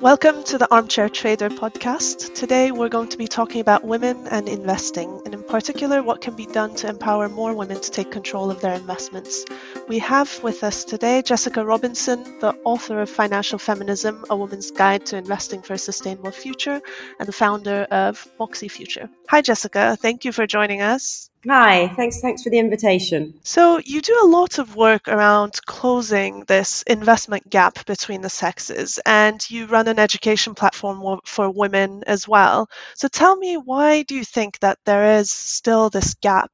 Welcome to the Armchair Trader podcast. Today we're going to be talking about women and investing, and in particular, what can be done to empower more women to take control of their investments. We have with us today Jessica Robinson, the author of Financial Feminism A Woman's Guide to Investing for a Sustainable Future, and the founder of Moxie Future. Hi, Jessica. Thank you for joining us. Hi, thanks thanks for the invitation. So, you do a lot of work around closing this investment gap between the sexes and you run an education platform for women as well. So, tell me why do you think that there is still this gap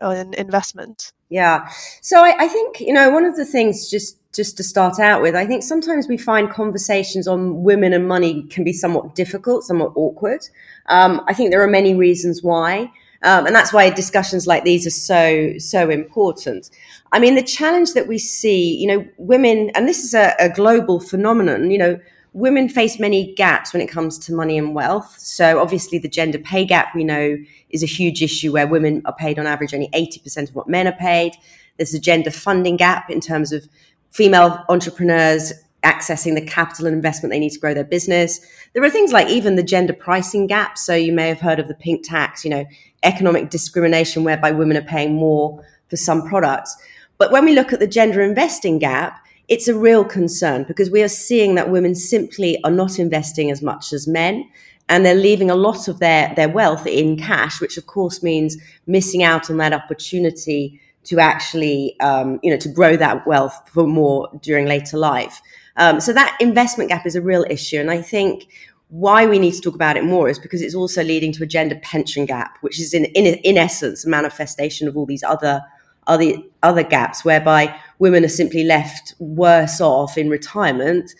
in investment? Yeah. So, I, I think, you know, one of the things just just to start out with, I think sometimes we find conversations on women and money can be somewhat difficult, somewhat awkward. Um, I think there are many reasons why. Um, and that's why discussions like these are so so important. I mean, the challenge that we see, you know, women, and this is a, a global phenomenon. You know, women face many gaps when it comes to money and wealth. So obviously, the gender pay gap we know is a huge issue where women are paid on average only eighty percent of what men are paid. There's a gender funding gap in terms of female entrepreneurs accessing the capital and investment they need to grow their business. There are things like even the gender pricing gap. So you may have heard of the pink tax, you know, economic discrimination whereby women are paying more for some products. But when we look at the gender investing gap, it's a real concern because we are seeing that women simply are not investing as much as men and they're leaving a lot of their, their wealth in cash, which of course means missing out on that opportunity to actually, um, you know, to grow that wealth for more during later life. Um, so that investment gap is a real issue. And I think why we need to talk about it more is because it's also leading to a gender pension gap, which is in, in, in essence a manifestation of all these other, other, other gaps whereby women are simply left worse off in retirement,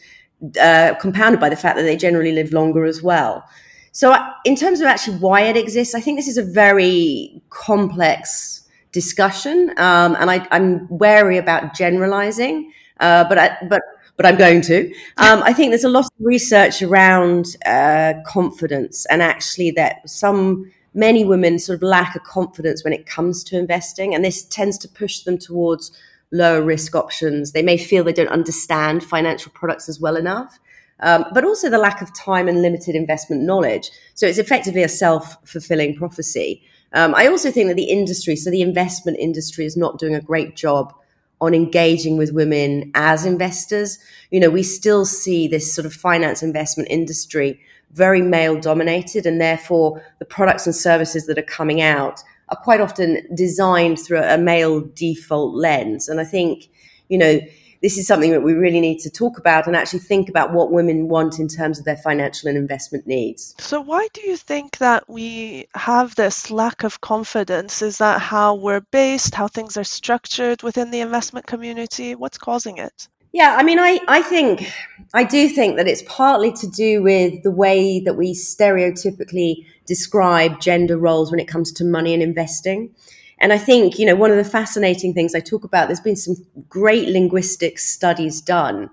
uh, compounded by the fact that they generally live longer as well. So, in terms of actually why it exists, I think this is a very complex discussion, um, and I, am wary about generalizing. Uh, but I, but but I'm going to. Um, I think there's a lot of research around uh, confidence, and actually that some many women sort of lack a confidence when it comes to investing, and this tends to push them towards lower risk options. They may feel they don't understand financial products as well enough. Um, but also the lack of time and limited investment knowledge. So it's effectively a self fulfilling prophecy. Um, I also think that the industry, so the investment industry, is not doing a great job on engaging with women as investors. You know, we still see this sort of finance investment industry very male dominated, and therefore the products and services that are coming out are quite often designed through a male default lens. And I think, you know, this is something that we really need to talk about and actually think about what women want in terms of their financial and investment needs. So, why do you think that we have this lack of confidence? Is that how we're based, how things are structured within the investment community? What's causing it? Yeah, I mean, I, I think, I do think that it's partly to do with the way that we stereotypically describe gender roles when it comes to money and investing. And I think, you know, one of the fascinating things I talk about, there's been some great linguistic studies done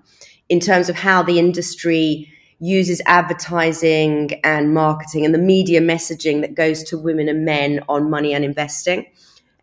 in terms of how the industry uses advertising and marketing and the media messaging that goes to women and men on money and investing.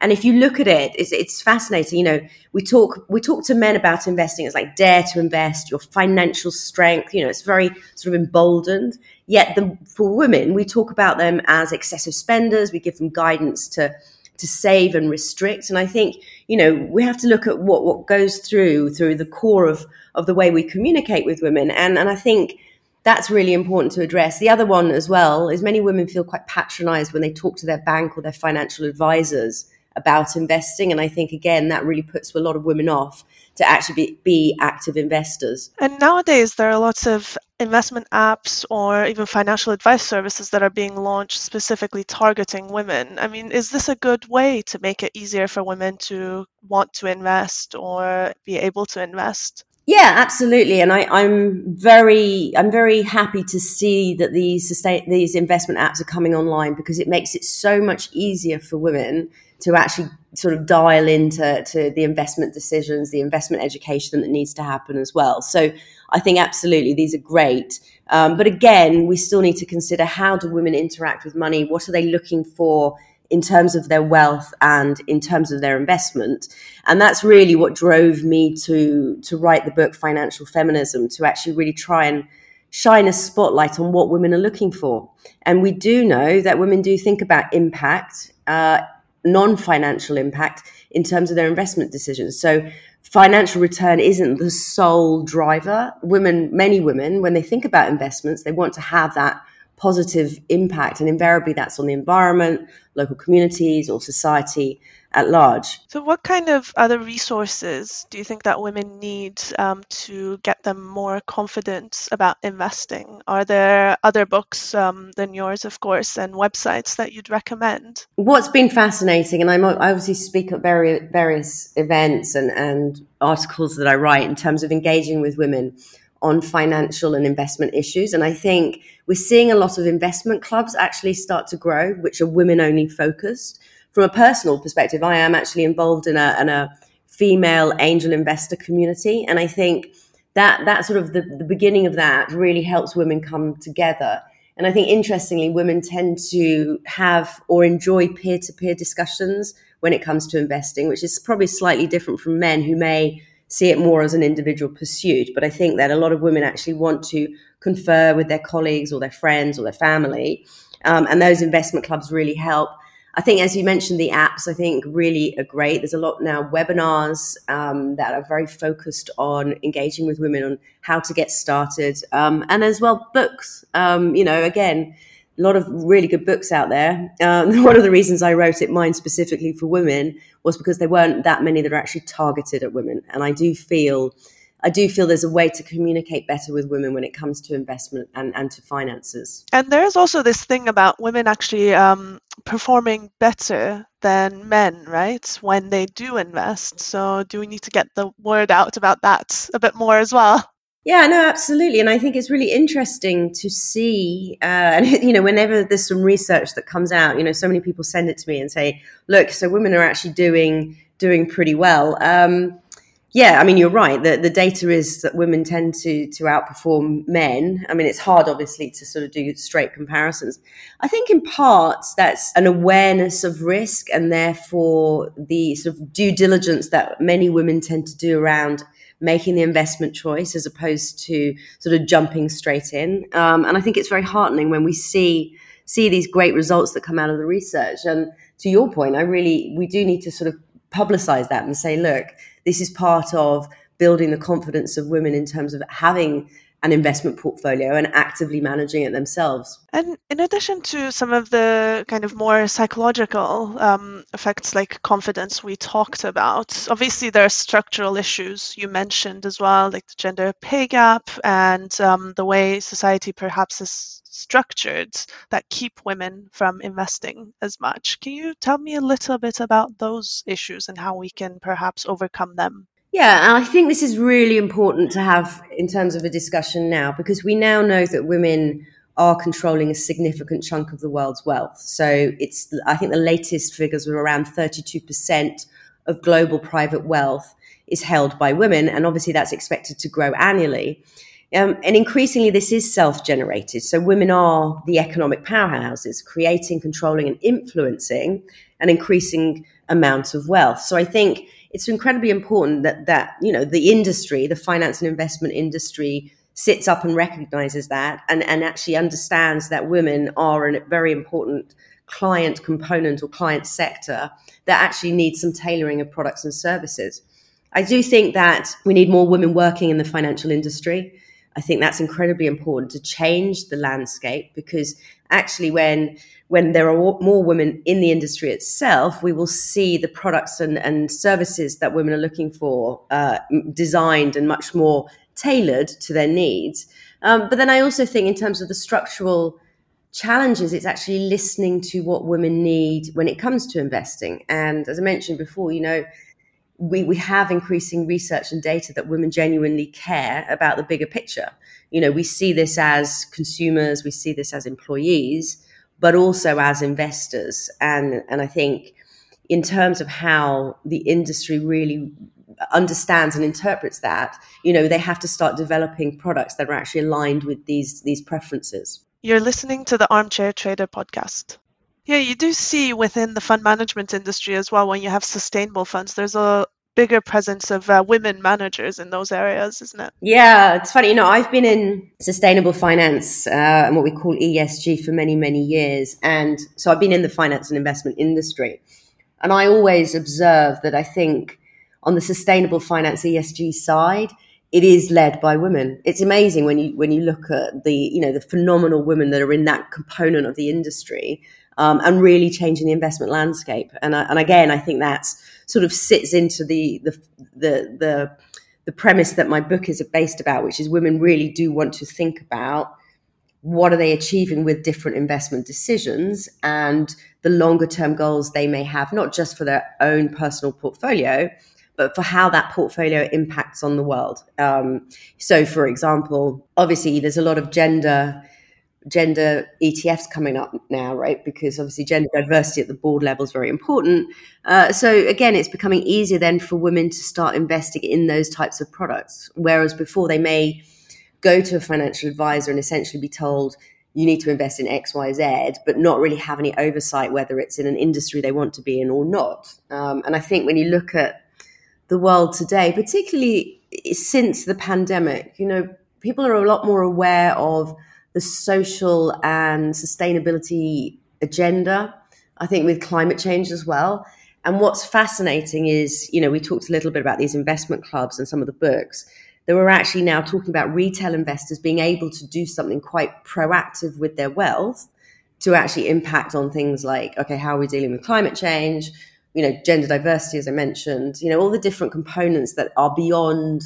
And if you look at it, it's, it's fascinating. You know, we talk we talk to men about investing. It's like dare to invest, your financial strength. You know, it's very sort of emboldened. Yet, the, for women, we talk about them as excessive spenders. We give them guidance to to save and restrict. And I think, you know, we have to look at what, what goes through through the core of, of the way we communicate with women. And, and I think that's really important to address. The other one as well is many women feel quite patronized when they talk to their bank or their financial advisors about investing. And I think, again, that really puts a lot of women off to actually be, be active investors. And nowadays, there are lots of investment apps or even financial advice services that are being launched specifically targeting women. I mean, is this a good way to make it easier for women to want to invest or be able to invest? Yeah, absolutely, and I, am very, I'm very happy to see that these sustain, these investment apps are coming online because it makes it so much easier for women to actually sort of dial into to the investment decisions, the investment education that needs to happen as well. So I think absolutely these are great. Um, but again, we still need to consider how do women interact with money? What are they looking for in terms of their wealth and in terms of their investment? And that's really what drove me to to write the book Financial Feminism to actually really try and shine a spotlight on what women are looking for. And we do know that women do think about impact, uh, non financial impact, in terms of their investment decisions. So financial return isn't the sole driver. Women, many women, when they think about investments, they want to have that positive impact. And invariably, that's on the environment, local communities, or society at large. So, what kind of other resources do you think that women need um, to get them more confident about investing? Are there other books um, than yours, of course, and websites that you'd recommend? What's been fascinating, and I'm, I obviously speak at various, various events and, and articles that I write in terms of engaging with women on financial and investment issues. And I think we're seeing a lot of investment clubs actually start to grow, which are women only focused. From a personal perspective, I am actually involved in a, in a female angel investor community. And I think that, that sort of the, the beginning of that really helps women come together. And I think interestingly, women tend to have or enjoy peer to peer discussions when it comes to investing, which is probably slightly different from men who may see it more as an individual pursuit. But I think that a lot of women actually want to confer with their colleagues or their friends or their family. Um, and those investment clubs really help. I think, as you mentioned, the apps, I think really are great. There's a lot now webinars um, that are very focused on engaging with women on how to get started, um, and as well books. Um, you know, again, a lot of really good books out there. Um, one of the reasons I wrote it, mine specifically for women, was because there weren't that many that are actually targeted at women. And I do feel, I do feel there's a way to communicate better with women when it comes to investment and, and to finances. And there's also this thing about women actually um, performing better than men, right? When they do invest. So do we need to get the word out about that a bit more as well? Yeah, no, absolutely. And I think it's really interesting to see, uh, and, you know, whenever there's some research that comes out, you know, so many people send it to me and say, look, so women are actually doing, doing pretty well. Um, yeah, I mean, you're right. The, the data is that women tend to, to outperform men. I mean, it's hard, obviously, to sort of do straight comparisons. I think in part that's an awareness of risk and therefore the sort of due diligence that many women tend to do around making the investment choice as opposed to sort of jumping straight in. Um, and I think it's very heartening when we see see these great results that come out of the research. And to your point, I really we do need to sort of publicize that and say, look, this is part of building the confidence of women in terms of having an investment portfolio and actively managing it themselves. And in addition to some of the kind of more psychological um, effects like confidence we talked about, obviously there are structural issues you mentioned as well, like the gender pay gap and um, the way society perhaps is structured that keep women from investing as much. Can you tell me a little bit about those issues and how we can perhaps overcome them? Yeah, and I think this is really important to have in terms of a discussion now because we now know that women are controlling a significant chunk of the world's wealth. So it's, I think the latest figures were around 32% of global private wealth is held by women. And obviously that's expected to grow annually. Um, and increasingly, this is self generated. So women are the economic powerhouses, creating, controlling, and influencing an increasing amount of wealth. So I think it's incredibly important that that you know the industry, the finance and investment industry, sits up and recognizes that and, and actually understands that women are a very important client component or client sector that actually needs some tailoring of products and services. I do think that we need more women working in the financial industry. I think that's incredibly important to change the landscape because actually when when there are more women in the industry itself, we will see the products and, and services that women are looking for uh, designed and much more tailored to their needs. Um, but then I also think, in terms of the structural challenges, it's actually listening to what women need when it comes to investing. And as I mentioned before, you know, we, we have increasing research and data that women genuinely care about the bigger picture. You know, we see this as consumers, we see this as employees but also as investors. And, and I think in terms of how the industry really understands and interprets that, you know, they have to start developing products that are actually aligned with these, these preferences. You're listening to the Armchair Trader podcast. Yeah, you do see within the fund management industry as well, when you have sustainable funds, there's a bigger presence of uh, women managers in those areas, isn't it? Yeah, it's funny. You know, I've been in sustainable finance uh, and what we call ESG for many, many years. And so I've been in the finance and investment industry. And I always observe that I think on the sustainable finance ESG side, it is led by women. It's amazing when you when you look at the you know the phenomenal women that are in that component of the industry um, and really changing the investment landscape. And and again, I think that sort of sits into the the the the, the premise that my book is based about, which is women really do want to think about what are they achieving with different investment decisions and the longer term goals they may have, not just for their own personal portfolio, but for how that portfolio impacts on the world. Um, so, for example, obviously, there's a lot of gender gender ETFs coming up now, right? Because obviously gender diversity at the board level is very important. Uh, so again, it's becoming easier then for women to start investing in those types of products, whereas before they may go to a financial advisor and essentially be told you need to invest in X, Y, Z, but not really have any oversight whether it's in an industry they want to be in or not. Um, and I think when you look at the world today, particularly since the pandemic, you know, people are a lot more aware of the social and sustainability agenda. I think with climate change as well. And what's fascinating is, you know, we talked a little bit about these investment clubs and some of the books. That we're actually now talking about retail investors being able to do something quite proactive with their wealth to actually impact on things like, okay, how are we dealing with climate change? you know, gender diversity, as I mentioned, you know, all the different components that are beyond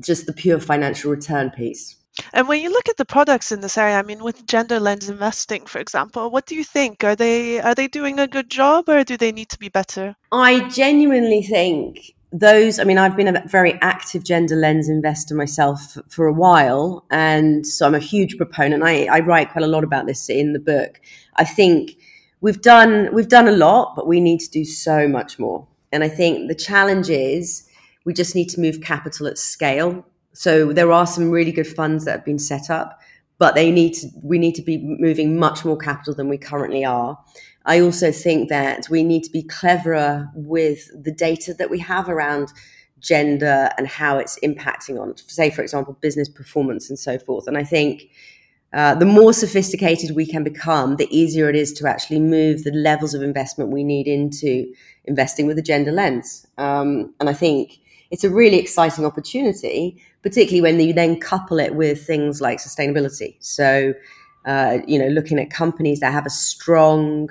just the pure financial return piece. And when you look at the products in this area, I mean, with gender lens investing, for example, what do you think? Are they are they doing a good job, or do they need to be better? I genuinely think those. I mean, I've been a very active gender lens investor myself for a while, and so I'm a huge proponent. I, I write quite a lot about this in the book. I think we've done we've done a lot, but we need to do so much more. And I think the challenge is we just need to move capital at scale. So there are some really good funds that have been set up, but they need to we need to be moving much more capital than we currently are. I also think that we need to be cleverer with the data that we have around gender and how it's impacting on, say, for example, business performance and so forth. And I think uh, the more sophisticated we can become, the easier it is to actually move the levels of investment we need into investing with a gender lens. Um, and I think it's a really exciting opportunity, particularly when you then couple it with things like sustainability. So, uh, you know, looking at companies that have a strong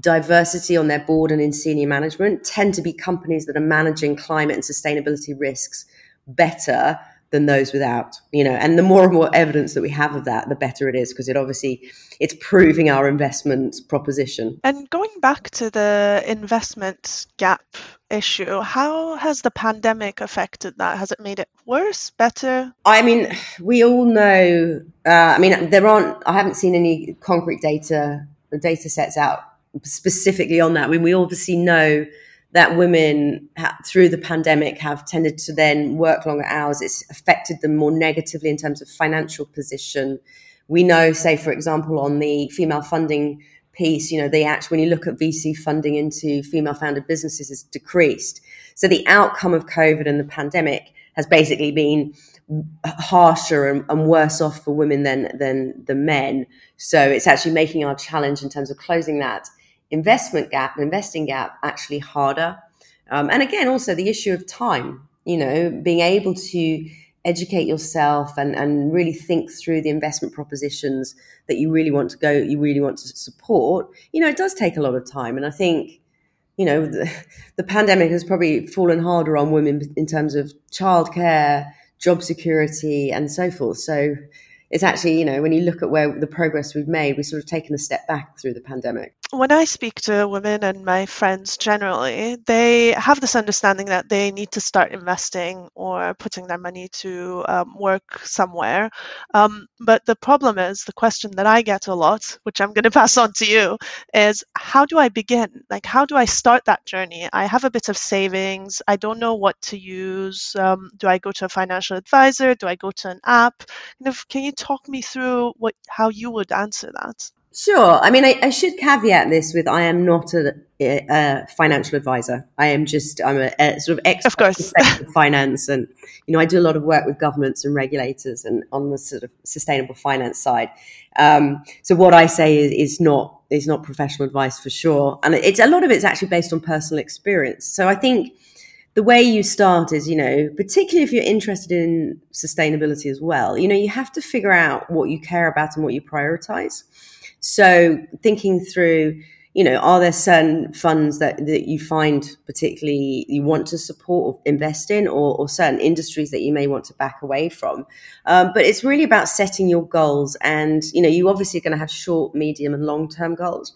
diversity on their board and in senior management tend to be companies that are managing climate and sustainability risks better than those without you know and the more and more evidence that we have of that the better it is because it obviously it's proving our investment proposition and going back to the investment gap issue how has the pandemic affected that has it made it worse better i mean we all know uh, i mean there aren't i haven't seen any concrete data data sets out specifically on that i mean we obviously know that women through the pandemic have tended to then work longer hours. It's affected them more negatively in terms of financial position. We know, say, for example, on the female funding piece, you know, the act when you look at VC funding into female founded businesses has decreased. So the outcome of COVID and the pandemic has basically been harsher and, and, worse off for women than than the men. So it's actually making our challenge in terms of closing that investment gap, investing gap, actually harder. Um, and again, also the issue of time, you know, being able to educate yourself and, and really think through the investment propositions that you really want to go, you really want to support, you know, it does take a lot of time. And I think, you know, the, the pandemic has probably fallen harder on women in terms of childcare, job security, and so forth. So it's actually, you know, when you look at where the progress we've made, we've sort of taken a step back through the pandemic when I speak to women and my friends generally, they have this understanding that they need to start investing or putting their money to um, work somewhere. Um, but the problem is the question that I get a lot, which I'm going to pass on to you, is how do I begin? Like, how do I start that journey? I have a bit of savings. I don't know what to use. Um, do I go to a financial advisor? Do I go to an app? Can you talk me through what how you would answer that? Sure. I mean, I, I, should caveat this with I am not a, a financial advisor. I am just I'm a, a sort of expert of course. in finance, and you know I do a lot of work with governments and regulators, and on the sort of sustainable finance side. Um, so what I say is, is not is not professional advice for sure, and it's a lot of it's actually based on personal experience. So I think the way you start is, you know, particularly if you're interested in sustainability as well, you know, you have to figure out what you care about and what you prioritize. So thinking through, you know, are there certain funds that, that you find particularly you want to support or invest in, or, or certain industries that you may want to back away from? Um, but it's really about setting your goals, and you know, you obviously are going to have short, medium, and long term goals.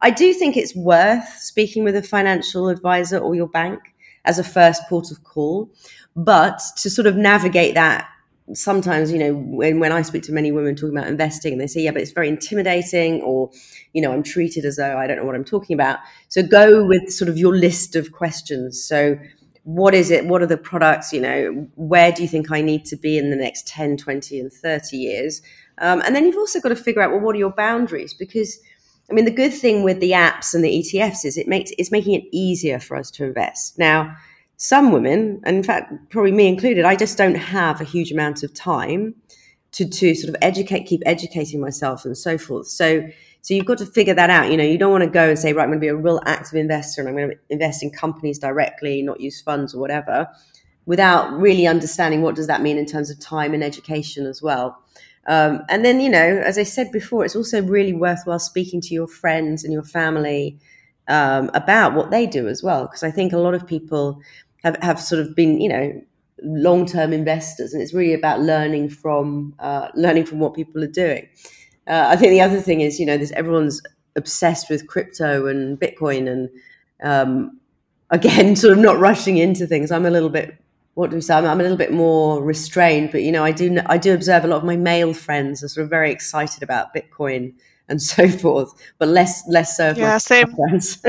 I do think it's worth speaking with a financial advisor or your bank as a first port of call. But to sort of navigate that, sometimes, you know, when, when I speak to many women talking about investing they say, yeah, but it's very intimidating or, you know, I'm treated as though I don't know what I'm talking about. So go with sort of your list of questions. So what is it? What are the products? You know, where do you think I need to be in the next 10, 20, and 30 years? Um, and then you've also got to figure out, well, what are your boundaries? Because I mean, the good thing with the apps and the ETFs is it makes it's making it easier for us to invest. Now, some women, and in fact, probably me included, I just don't have a huge amount of time to to sort of educate, keep educating myself, and so forth. So, so you've got to figure that out. You know, you don't want to go and say, right, I'm going to be a real active investor, and I'm going to invest in companies directly, not use funds or whatever, without really understanding what does that mean in terms of time and education as well. Um, and then, you know, as I said before, it's also really worthwhile speaking to your friends and your family um, about what they do as well. Because I think a lot of people have, have sort of been, you know, long term investors, and it's really about learning from uh, learning from what people are doing. Uh, I think the other thing is, you know, there's everyone's obsessed with crypto and Bitcoin, and um, again, sort of not rushing into things. I'm a little bit what do we say? I'm, I'm, a little bit more restrained, but you know, I do I do observe a lot of my male friends are sort of very excited about Bitcoin and so forth, but less less so. Yeah, same. Friends.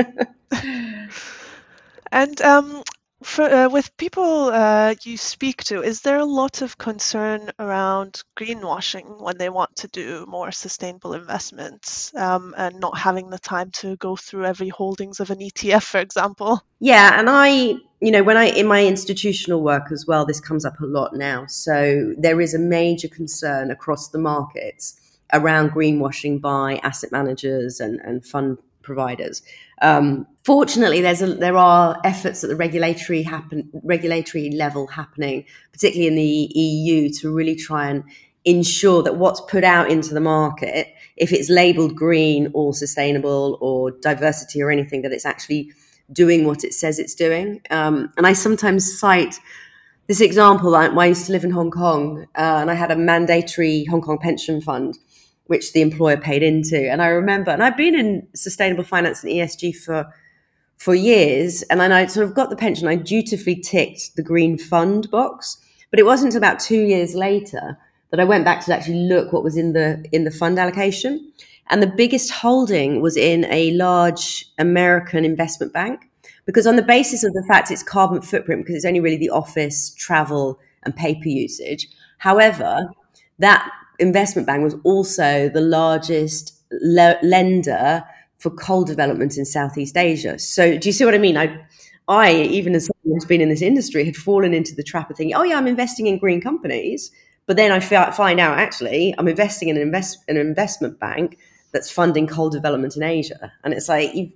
and um, for, uh, with people uh, you speak to, is there a lot of concern around greenwashing when they want to do more sustainable investments um, and not having the time to go through every holdings of an ETF, for example? Yeah, and I, you know, when I in my institutional work as well, this comes up a lot now. So there is a major concern across the markets around greenwashing by asset managers and, and fund providers. Um, fortunately, there's a, there are efforts at the regulatory happen regulatory level happening, particularly in the EU, to really try and ensure that what's put out into the market, if it's labelled green or sustainable or diversity or anything, that it's actually doing what it says it's doing. Um, and I sometimes cite this example. I, I used to live in Hong Kong, uh, and I had a mandatory Hong Kong pension fund which the employer paid into. And I remember, and I've been in sustainable finance and ESG for for years, and then I sort of got the pension. I dutifully ticked the green fund box, but it wasn't until about two years later that I went back to actually look what was in the in the fund allocation. And the biggest holding was in a large American investment bank, because on the basis of the fact it's carbon footprint, because it's only really the office, travel, and paper usage. However, that investment bank was also the largest le- lender for coal development in Southeast Asia. So do you see what I mean? I, I even as someone who's been in this industry, had fallen into the trap of thinking, "Oh yeah, I'm investing in green companies," but then I find out actually I'm investing in an, invest, an investment bank that's funding coal development in Asia, and it's like you've,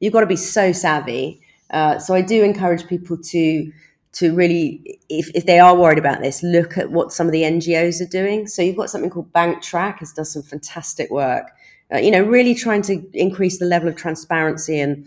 you've got to be so savvy. Uh, so I do encourage people to to really, if, if they are worried about this, look at what some of the NGOs are doing. So you've got something called BankTrack, has done some fantastic work. Uh, you know, really trying to increase the level of transparency and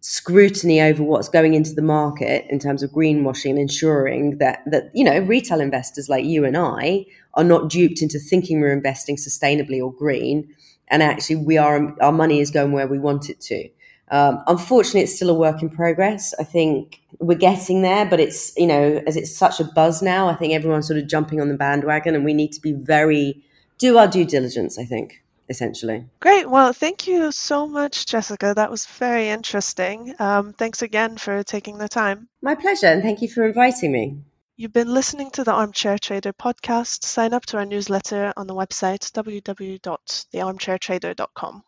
scrutiny over what's going into the market in terms of greenwashing and ensuring that that you know retail investors like you and I are not duped into thinking we're investing sustainably or green and actually we are our money is going where we want it to. Um, unfortunately, it's still a work in progress. I think we're getting there, but it's, you know, as it's such a buzz now, I think everyone's sort of jumping on the bandwagon and we need to be very, do our due diligence, I think, essentially. Great. Well, thank you so much, Jessica. That was very interesting. Um, thanks again for taking the time. My pleasure. And thank you for inviting me. You've been listening to the Armchair Trader podcast. Sign up to our newsletter on the website www.thearmchairtrader.com.